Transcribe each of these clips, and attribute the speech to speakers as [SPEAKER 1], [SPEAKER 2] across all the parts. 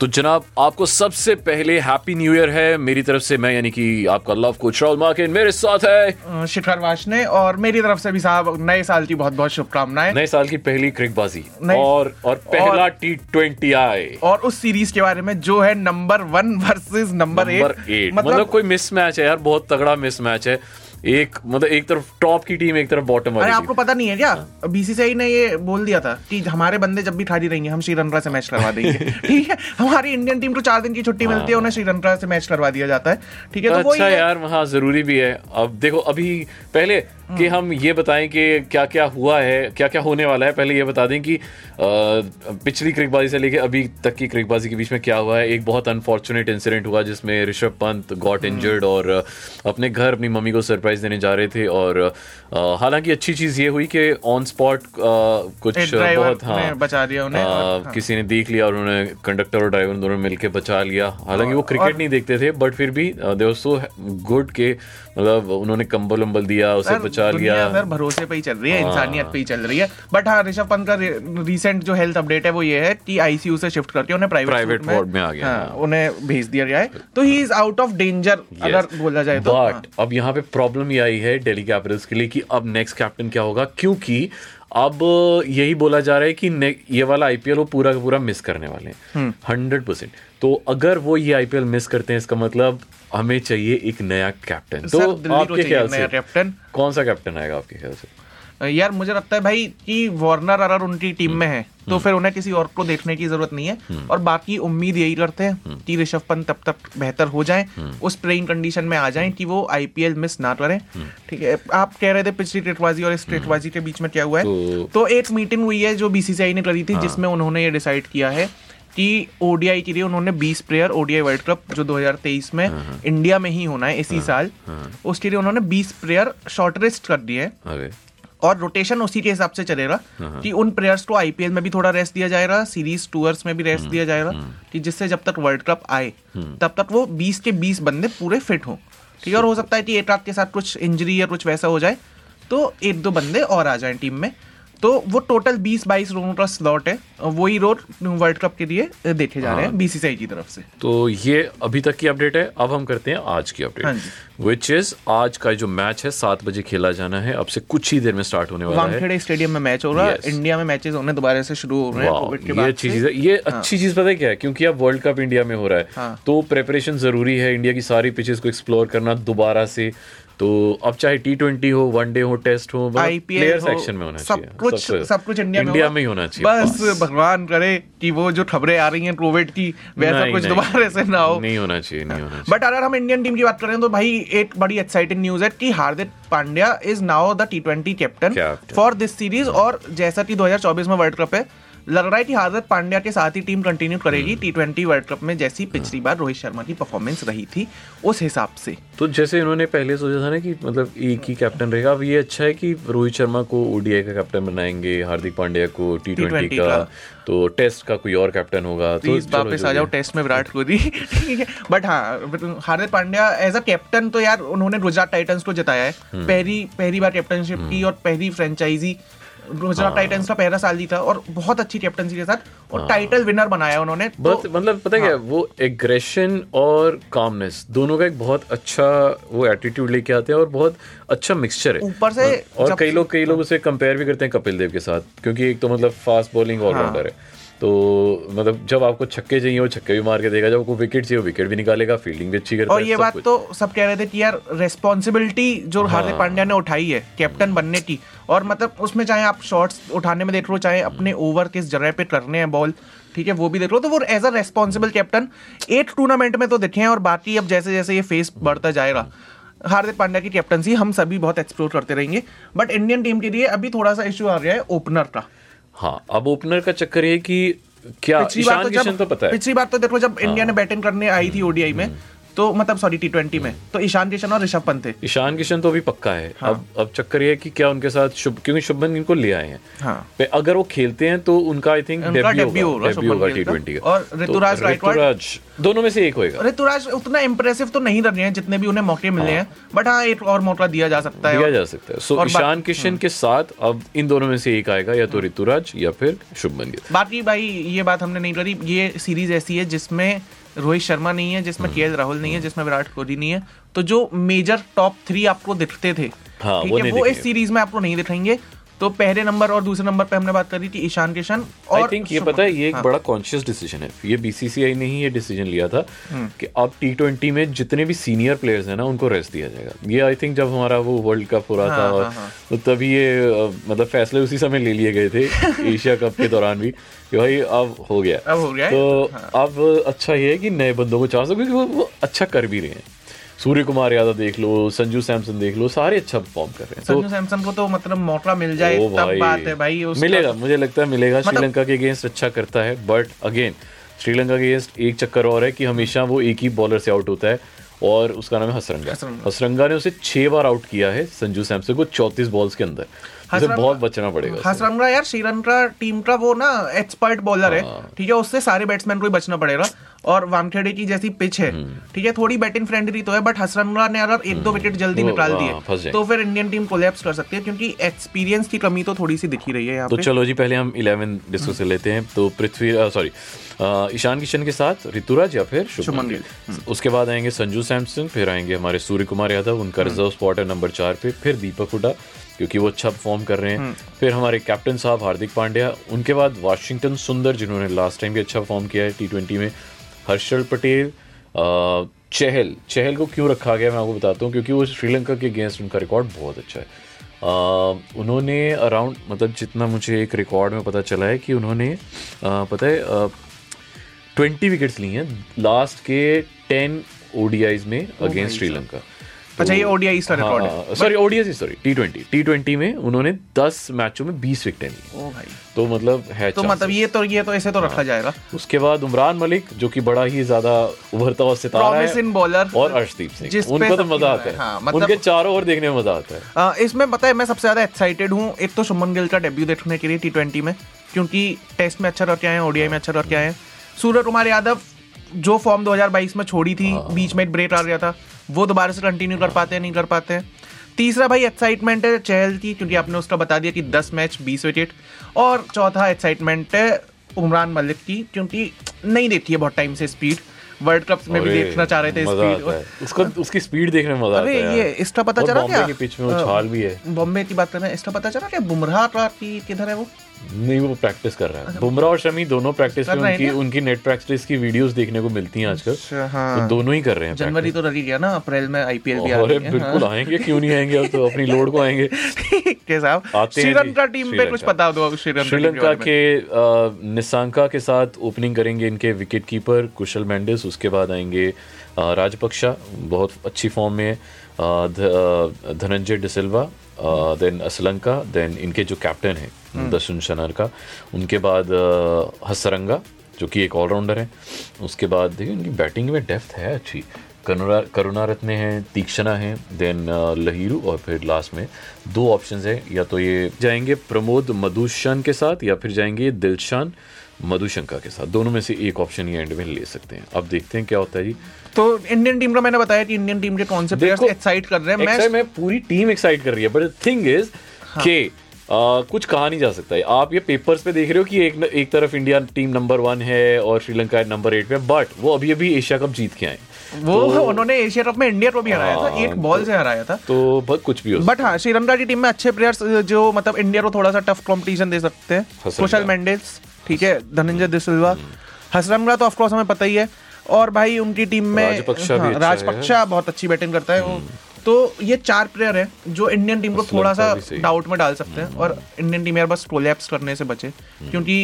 [SPEAKER 1] तो जनाब आपको सबसे पहले हैप्पी न्यू ईयर है। मेरी तरफ़ से मैं यानी कि आपका लव कोच राहुल मार्किन मेरे साथ है।
[SPEAKER 2] शिखर वाशने और मेरी तरफ़ से भी साहब नए साल की बहुत बहुत शुभकामनाएँ।
[SPEAKER 1] नए साल की पहली क्रिकबाजी। और और पहला टी ट्वेंटी आए।
[SPEAKER 2] और उस सीरीज़ के बारे में जो है number one versus number eight
[SPEAKER 1] eight मतलब कोई मिस मैच है यार बहुत तगड़ा मिस मैच है। एक मतलब एक तरफ़ टॉप की टीम एक तरफ़ बॉटम
[SPEAKER 2] अरे
[SPEAKER 1] वाली
[SPEAKER 2] आपको पता नहीं है क्या? बीसीसीआई ने ये बोल दिया था कि हमारे बंदे जब भी खाली रहेंगे हम श्रीलंका से मैच करवा देंगे। ठीक है? हमारी इंडियन टीम को चार दिन की छुट्टी मिलती है उन्हें श्रीलंका से मैच करवा दिया जाता है। ठीक है तो
[SPEAKER 1] अच्छा यार वहाँ ज़रूरी भी है। अब देखो अभी पहले। कि हम ये बताएँ कि क्या क्या हुआ है क्या क्या होने वाला है पहले ये बता दें कि पिछली क्रिकबाजी से लेके अभी तक की क्रिकबाजी के बीच में क्या हुआ है। एक बहुत अनफॉर्चुनेट इंसिडेंट हुआ जिसमें ऋषभ पंत गॉट। इंजर्ड और अपने घर अपनी मम्मी को सरप्राइज़ देने जा रहे थे और हालाँकि अच्छी चीज़ ये हुई कि ऑन स्पॉट कुछ बहुत हाँ
[SPEAKER 2] बचा लिया उन्हें और- हाँ।
[SPEAKER 1] किसी ने देख लिया और उन्होंने कंडक्टर और ड्राइवर दोनों मिलकर बचा लिया हालाँकि वो क्रिकेट नहीं देखते थे बट फिर भी दे वाज सो गुड के मतलब उन्होंने कंबल उम्बल दिया उसे बचा लिया
[SPEAKER 2] भरोसे पे ही चल रही है
[SPEAKER 1] हाँ।
[SPEAKER 2] इंसानियत पे ही चल रही है बट हाँ ऋषभ पंत का रिसेंट जो हेल्थ अपडेट है वो ये है कि आईसीयू से शिफ्ट करके उन्हें प्राइवेट
[SPEAKER 1] Private ward में आ गया,
[SPEAKER 2] हाँ। उन्हें भेज दिया गया है तो he is out of danger अगर बोला जाए तो हाँ।
[SPEAKER 1] बट अब यहाँ पे प्रॉब्लम ये आई है डेली कैपिटल्स के लिए कि अब नेक्स्ट कैप्टन क्या होगा? क्योंकि अब यही बोला जा रहा है कि ये वाला आईपीएल वो पूरा का पूरा मिस करने वाले
[SPEAKER 2] हम्म।
[SPEAKER 1] हैं हंड्रेड परसेंट तो अगर वो ये आईपीएल मिस करते हैं इसका मतलब हमें चाहिए एक नया कैप्टन तो आपके ख्याल से
[SPEAKER 2] कैप्टन।
[SPEAKER 1] कौन सा कैप्टन आएगा आपके ख्याल से?
[SPEAKER 2] यार मुझे लगता है भाई कि वार्नर अगर उनकी टीम में है
[SPEAKER 1] हम्म।
[SPEAKER 2] तो फिर उन्हें किसी और को देखने की ज़रूरत नहीं है। और बाकी उम्मीद यही करते हैं
[SPEAKER 1] हम्म।
[SPEAKER 2] कि ऋषभ पंत तब तक बेहतर हो जाए उस प्लेइंग कंडीशन में आ जाए कि वो आईपीएल मिस ना करें।
[SPEAKER 1] हम्म।
[SPEAKER 2] ठीक है आप कह रहे थे पिछली टेटबाजी और इस टेटबाजी के बीच में क्या हुआ है?
[SPEAKER 1] तो- हाँ।
[SPEAKER 2] तो एक मीटिंग हुई है जो बीसीसीआई ने करी थी जिसमें उन्होंने ये डिसाइड किया है कि ओडीआई के लिए उन्होंने 20 प्लेयर ओडीआई वर्ल्ड कप जो 2023 में
[SPEAKER 1] हाँ,
[SPEAKER 2] इंडिया में ही होना है इसी साल उसके लिए उन्होंने 20 प्लेयर शॉर्टलिस्ट कर दिए हैं। और रोटेशन उसी के हिसाब से चलेगा कि उन प्लेयर्स को आईपीएल में भी थोड़ा रेस्ट दिया जाएगा सीरीज़ टूर्स में भी रेस्ट दिया जाएगा कि जिससे जब तक वर्ल्ड कप आए तब तक वो 20 के 20 बंदे पूरे फिट हों। ठीक है और हो सकता है कि एक रात के साथ कुछ इंजरी या कुछ वैसा हो जाए तो एक दो बंदे और आ जाए टीम में। तो वो टोटल 20 22 रोनों का स्लॉट है। वही रोड वर्ल्ड कप के लिए देखे जा रहे हैं बीसीसीआई की तरफ़ से।
[SPEAKER 1] तो ये अभी तक की अपडेट है अब हम करते हैं आज की
[SPEAKER 2] हाँ
[SPEAKER 1] अपडेट विच इज़ आज का जो मैच है सात बजे खेला जाना है। अब से कुछ ही देर में स्टार्ट होने वाला है।
[SPEAKER 2] स्टेडियम में मैच हो रहा है। इंडिया में मैचेस होने दोबारा से शुरू हो रहे हैं
[SPEAKER 1] ये अच्छी चीज़ है। ये अच्छी चीज़ पता है क्या है? क्योंकि अब वर्ल्ड कप इंडिया में हो रहा है।
[SPEAKER 2] हाँ।
[SPEAKER 1] तो प्रेपरेशन ज़रूरी है। इंडिया की सारी पिचेस को एक्सप्लोर करना दोबारा से। तो अब चाहे टी ट्वेंटी हो वनडे हो टेस्ट हो प्लेयर
[SPEAKER 2] हो,
[SPEAKER 1] सेक्शन में होना
[SPEAKER 2] सब
[SPEAKER 1] चाहिए
[SPEAKER 2] कुछ सब कुछ इंडिया में
[SPEAKER 1] में ही होना चाहिए
[SPEAKER 2] बस भगवान करे कि वो जो खबरें आ रही हैं कोविड की वैसा कुछ दोबारा से ना हो।
[SPEAKER 1] नहीं होना चाहिए नहीं होना चाहिए।
[SPEAKER 2] बट अगर हम इंडियन टीम की बात करें तो भाई एक बड़ी एक्साइटिंग न्यूज़ है कि Hardik Pandya is now the T twenty captain for this series और जैसा कि 2024 में वर्ल्ड कप है लग रहा है कि हार्दिक पांड्या के साथ ही टीम कंटिन्यू करेगी
[SPEAKER 1] हम्म।
[SPEAKER 2] टी ट्वेंटी वर्ल्ड कप में जैसी पिछली बार रोहित शर्मा की परफॉर्मेंस रही थी उस हिसाब से
[SPEAKER 1] तो जैसे इन्होंने पहले सोचा था ना कि मतलब एक ही कैप्टन रहेगा अब ये अच्छा है कि रोहित शर्मा को ओडीआई का कैप्टन बनाएँगे हार्दिक पांड्या को टी ट्वेंटी का। तो टेस्ट का कोई और कैप्टन होगा तो
[SPEAKER 2] वापस आ जाओ टेस्ट में विराट कोहली ठीक है बट हाँ Hardik Pandya as a captain तो यार उन्होंने गुजरात टाइटंस को जिताया है
[SPEAKER 1] हम्म।
[SPEAKER 2] पहली पहली बार कैप्टनशिप की और पहली फ्रेंचाइजी गुजरात
[SPEAKER 1] हाँ।
[SPEAKER 2] टाइटंस का पहला साल जीता और बहुत अच्छी कैप्टनसी के साथ और टाइटल विनर बनाया उन्होंने तो
[SPEAKER 1] मतलब पता क्या वो एग्रेशन और कामनेस दोनों का एक बहुत अच्छा वो एटीट्यूड लेके आते हैं और बहुत अच्छा मिक्सचर है।
[SPEAKER 2] ऊपर से
[SPEAKER 1] और कई लोग कई लोग उसे कंपेयर भी करते हैं कपिल देव के साथ क्योंकि एक तो मतलब फास्ट बॉलिंग ऑलराउंडर है। तो मतलब जब आपको छक्के चाहिए वो छक्के भी मार के देगा जब आपको विकेट चाहिए वो विकेट भी निकालेगा फील्डिंग भी अच्छी करता
[SPEAKER 2] और ये
[SPEAKER 1] सब
[SPEAKER 2] बात। तो सब कह रहे थे कि यार रेस्पॉन्सिबिलिटी जो
[SPEAKER 1] हाँ।
[SPEAKER 2] हार्दिक पांड्या ने उठाई है कैप्टन बनने की और मतलब उसमें चाहे आप शॉट्स उठाने में देख लो चाहे अपने ओवर किस जगह पे करने हैं बॉल ठीक है वो भी देख लो तो वो एज अ रेस्पॉन्सिबल कैप्टन एक टूर्नामेंट में तो दिखे हैं और बाकी अब जैसे जैसे ये फेस बढ़ता जाएगा हार्दिक पांड्या की कैप्टनसी हम सभी बहुत एक्सप्लोर करते रहेंगे बट इंडियन टीम के लिए अभी थोड़ा सा इशू आ गया है ओपनर का
[SPEAKER 1] हाँ अब ओपनर का चक्कर ये है कि क्या
[SPEAKER 2] पिछली बार
[SPEAKER 1] ईशान
[SPEAKER 2] तो
[SPEAKER 1] किशन
[SPEAKER 2] जब
[SPEAKER 1] तो पता है।
[SPEAKER 2] पिछली बार तो देखो जब इंडिया ने बैटिंग करने आई थी ओडीआई में तो मतलब सॉरी टी ट्वेंटी में। तो ईशान किशन और ऋषभ पंत थे।
[SPEAKER 1] ईशान किशन तो अभी पक्का है।
[SPEAKER 2] हाँ।
[SPEAKER 1] अब अब चक्कर ये है कि क्या उनके साथ शुभ क्योंकि शुभमन इनको ले आए हैं।
[SPEAKER 2] हाँ।
[SPEAKER 1] अगर वो खेलते हैं तो उनका आई थिंक डेब्यू होगा।
[SPEAKER 2] होगा
[SPEAKER 1] होगा टी ट्वेंटी
[SPEAKER 2] और ऋतुराज गायकवाड़?
[SPEAKER 1] ऋतुराज दोनों में से एक होएगा।
[SPEAKER 2] ऋतुराज उतना इम्प्रेसिव तो नहीं रहे हैं जितने भी उन्हें मौके मिले हैं। बट हाँ एक और मौका दिया जा सकता है
[SPEAKER 1] दिया जा सकता है। सो ईशान किशन के साथ अब इन दोनों में से एक आएगा या तो ऋतुराज या फिर शुभमन। गिल
[SPEAKER 2] बाकी भाई ये बात हमने नहीं करी। ये सीरीज़ ऐसी है जिसमें रोहित शर्मा नहीं है जिसमें के राहुल नहीं है जिसमें विराट कोहली नहीं है। तो जो मेजर टॉप थ्री आपको दिखते थे
[SPEAKER 1] हाँ, वो
[SPEAKER 2] वो इस सीरीज़ में आपको नहीं दिखेंगे। तो पहले नंबर और दूसरे नंबर पे हमने बात करी थी ईशान किशन
[SPEAKER 1] आई
[SPEAKER 2] और
[SPEAKER 1] थिंक ये। पता है ये एक
[SPEAKER 2] हाँ।
[SPEAKER 1] बड़ा कॉन्शियस डिसीज़न है ये बीसीसीआई ने ही ये डिसीज़न लिया था
[SPEAKER 2] हम्म।
[SPEAKER 1] कि अब टी ट्वेंटी में जितने भी सीनियर प्लेयर्स हैं ना उनको रेस्ट दिया जाएगा ये आई थिंक जब हमारा वो वर्ल्ड कप हो रहा था
[SPEAKER 2] हाँ,
[SPEAKER 1] और
[SPEAKER 2] हाँ, हाँ।
[SPEAKER 1] तो तभी ये मतलब फैसले उसी समय ले लिए गए थे एशिया कप के दौरान भी कि भाई अब हो गया
[SPEAKER 2] अब हो गया
[SPEAKER 1] तो
[SPEAKER 2] हाँ।
[SPEAKER 1] अब अच्छा ये है कि नए बंदों को चांस दो क्योंकि वो अच्छा कर भी रहे हैं सूर्य कुमार यादव देख लो संजू सैमसन देख लो सारे अच्छा परफॉर्म कर रहे हैं।
[SPEAKER 2] संजू सैमसन को तो मतलब मौका मिल जाए तब बात है भाई।
[SPEAKER 1] मिलेगा मुझे लगता है मिलेगा।
[SPEAKER 2] मतलब-
[SPEAKER 1] श्रीलंका के अगेंस्ट अच्छा करता है बट अगेन श्रीलंका के अगेंस्ट एक चक्कर और है कि हमेशा वो एक ही बॉलर से आउट होता है और उसका नाम है हसरंगा।
[SPEAKER 2] हसरंगा।
[SPEAKER 1] ने उसे छह बार आउट किया है संजू सैमसन को चौतीस बॉल्स के अंदर। उसे बहुत बचना पड़ेगा
[SPEAKER 2] हसरंगा यार श्रीलंका टीम का वो ना एक्सपर्ट बॉलर है।
[SPEAKER 1] हाँ।
[SPEAKER 2] ठीक है उससे सारे बैट्समैन को ही बचना पड़ेगा। और वानखेड़े की जैसी पिच है।
[SPEAKER 1] हम्म।
[SPEAKER 2] ठीक है थोड़ी बैटिंग फ्रेंडली तो है बट हसरंगा ने अगर एक दो विकेट जल्दी निकाल
[SPEAKER 1] हाँ,
[SPEAKER 2] दिए तो फिर इंडियन टीम कोलैप्स कर सकती है क्योंकि एक्सपीरियंस की कमी तो थोड़ी सी दिखी रही है यहाँ
[SPEAKER 1] तो चलो जी पहले हम इलेवन डिस्कस कर लेते हैं। तो पृथ्वी सॉरी ईशान किशन के साथ ऋतुराज या फिर शुभमन गिल।
[SPEAKER 2] गिल।
[SPEAKER 1] उसके बाद आएँगे संजू सैमसन फिर आएँगे हमारे सूर्य कुमार यादव उनका रिज़र्व स्पॉट है नंबर चार पे फिर दीपक हुडा क्योंकि वो अच्छा परफॉर्म कर रहे हैं। फिर हमारे कैप्टन साहब हार्दिक पांड्या उनके बाद वाशिंगटन सुंदर जिन्होंने लास्ट टाइम भी अच्छा परफॉर्म किया है टी ट्वेंटी में। हर्षल पटेल चहल। चहल को क्यों रखा गया मैं आपको बताता हूँ क्योंकि वो श्रीलंका के अगेंस्ट उनका रिकॉर्ड बहुत अच्छा है। आ, उन्होंने अराउंड मतलब जितना मुझे एक रिकॉर्ड में पता चला है कि उन्होंने आ, पता है ट्वेंटी विकेट्स ली हैं लास्ट के टेन ओडीआईज में अगेंस्ट श्रीलंका।
[SPEAKER 2] अच्छा, ये ODIs का record है।
[SPEAKER 1] है sorry ODI sorry T twenty T twenty में उन्होंने दस मैचों में बीस विकेटें ली
[SPEAKER 2] ओ भाई।
[SPEAKER 1] तो मतलब है
[SPEAKER 2] तो मतलब ये तो ये तो ऐसे तो रखा जाएगा।
[SPEAKER 1] उसके बाद उमरान मलिक जो कि बड़ा ही ज़्यादा उभरता हुआ सितारा है
[SPEAKER 2] bowler,
[SPEAKER 1] और अर्शदीप सिंह। उनका तो मज़ा आता
[SPEAKER 2] है।
[SPEAKER 1] है।
[SPEAKER 2] हाँ, मतलब-
[SPEAKER 1] उनके चारों ओवर देखने में मज़ा आता है।
[SPEAKER 2] आ, इसमें पता है मैं सबसे ज़्यादा एक्साइटेड हूँ एक तो शुभमन गिल का डेब्यू देखने के लिए टी ट्वेंटी में क्योंकि टेस्ट में अच्छा करके आए हैं ओडीआई में अच्छा करके आए हैं। सूर्य कुमार यादव जो फॉर्म 2022 में छोड़ी थी
[SPEAKER 1] हाँ।
[SPEAKER 2] बीच में एक ब्रेक आ गया था। वो दोबारा से कंटिन्यू कर पाते हैं नहीं कर पाते हैं। तीसरा भाई एक्साइटमेंट है चहल की क्योंकि आपने उसका बता दिया कि 10 मैच 20 विकेट और चौथा एक्साइटमेंट है उमरान मलिक की क्योंकि नहीं देखी है बहुत टाइम से स्पीड वर्ल्ड कप में भी देखना चाह रहे थे स्पीड
[SPEAKER 1] आता है। उसकी स्पीड देखने में मज़ा आता
[SPEAKER 2] अरे ये इसका पता
[SPEAKER 1] और
[SPEAKER 2] चला
[SPEAKER 1] बॉम्बे
[SPEAKER 2] क्या?
[SPEAKER 1] की पिच में उछाल भी है।
[SPEAKER 2] बॉम्बे की बात कर रहे हैं इसका पता चला क्या? बुमराह किधर है वो?
[SPEAKER 1] नहीं वो प्रैक्टिस कर रहा है। अच्छा, बुमराह और शमी दोनों प्रैक्टिस में उनकी उनकी नेट प्रैक्टिस की वीडियोस देखने को मिलती हैं आजकल।
[SPEAKER 2] अच्छा, हाँ।
[SPEAKER 1] तो दोनों ही कर रहे हैं
[SPEAKER 2] जनवरी तो लगी गया ना अप्रैल में आईपीएल भी आ
[SPEAKER 1] अरे
[SPEAKER 2] रही है।
[SPEAKER 1] बिल्कुल
[SPEAKER 2] हाँ।
[SPEAKER 1] आएँगे क्यों नहीं आएँगे? अब तो अपनी लोड को आएँगे।
[SPEAKER 2] श्रीलंका टीम पे कुछ। बता दो श्रीलंका
[SPEAKER 1] के निसांका के साथ ओपनिंग करेंगे इनके विकेट कीपर कुशल मेंडिस उसके बाद आएँगे राजपक्षा बहुत अच्छी फॉर्म में है धनंजय डिसिल्वा देन असलंका देन इनके जो कैप्टन हैं। दर्शन शनर का उनके बाद हसरंगा जो कि एक ऑलराउंडर है उसके बाद देखिए उनकी बैटिंग में डेप्थ है अच्छी करुणा करुणा रत्ने हैं तीक्षणा हैं देन लहीरू और फिर लास्ट में दो ऑप्शंस है या तो ये जाएँगे प्रमोद मधुशन के साथ या फिर जाएँगे दिलशान मधुशंका के साथ। दोनों में से एक ऑप्शन ये एंड में ले सकते हैं। अब देखते हैं क्या होता है जी।
[SPEAKER 2] तो इंडियन टीम का मैंने बताया कि इंडियन टीम के कौन से प्लेयर्स एक्साइट कर रहे हैं। मैं
[SPEAKER 1] पूरी टीम एक्साइट कर रही है बट थिंग इज़ के आ, कुछ कहा नहीं जा सकता है। आप ये पेपर्स पे देख रहे हो कि एक एक तरफ़ इंडिया टीम नंबर वन है और श्रीलंका नंबर एट पे बट वो अभी अभी एशिया कप जीत के आए।
[SPEAKER 2] वो तो, उन्होंने एशिया कप में इंडिया को भी हराया था
[SPEAKER 1] हाँ,
[SPEAKER 2] एक बॉल से हराया था।
[SPEAKER 1] तो बहुत कुछ भी हो
[SPEAKER 2] बट हाँ श्रीलंका की टीम में अच्छे प्लेयर्स जो मतलब इंडिया को थोड़ा सा टफ कॉम्पिटिशन दे सकते हैं। कुशल मेंडिस ठीक है धनंजय दिसिल्वा हसरंगा तो ऑफकोर्स हमें पता ही है। और भाई उनकी टीम में
[SPEAKER 1] राजपक्षा भी
[SPEAKER 2] हाँ,
[SPEAKER 1] अच्छा है।
[SPEAKER 2] राजपक्षा बहुत अच्छी बैटिंग करता है वो तो ये चार प्लेयर हैं जो इंडियन टीम को थोड़ा सा डाउट में डाल सकते हैं और इंडियन टीम यार बस कोलैप्स करने से बचे क्योंकि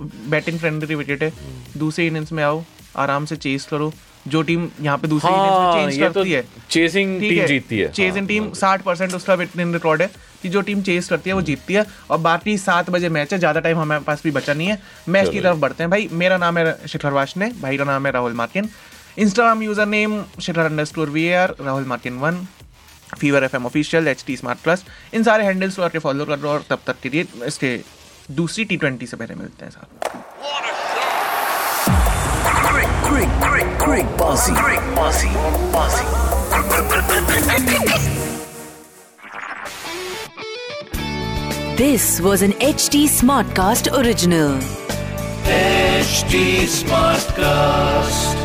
[SPEAKER 2] बैटिंग फ्रेंडली विकेट है। दूसरे इनिंग्स में आओ आराम से चेस करो। जो टीम यहाँ पे दूसरी इनिंग्स में
[SPEAKER 1] हाँ
[SPEAKER 2] चेंज
[SPEAKER 1] ये तो
[SPEAKER 2] है।
[SPEAKER 1] चेसिंग टीम
[SPEAKER 2] है।
[SPEAKER 1] जीतती है।
[SPEAKER 2] चेजिंग
[SPEAKER 1] हाँ,
[SPEAKER 2] टीम साठ परसेंट उसका विन रिकॉर्ड है कि जो टीम चेस करती है वो जीतती है। और बाकी सात बजे मैच है ज़्यादा टाइम हमारे पास भी बचा नहीं है। मैच की तरफ़ बढ़ते हैं। भाई मेरा नाम है शिखर वाशने भाई का नाम है Rahul Markin. Instagram user name शिटर underscore we are Rahul Markin one fever F M official H T smart plus इन सारे हैंडल्स को आपके फॉलो कर रहे हो और तब तक के लिए इसके दूसरी टी ट्वेंटी से पहले मिलते हैं
[SPEAKER 3] साथ। This was
[SPEAKER 4] an H T smart cast original
[SPEAKER 5] smart cast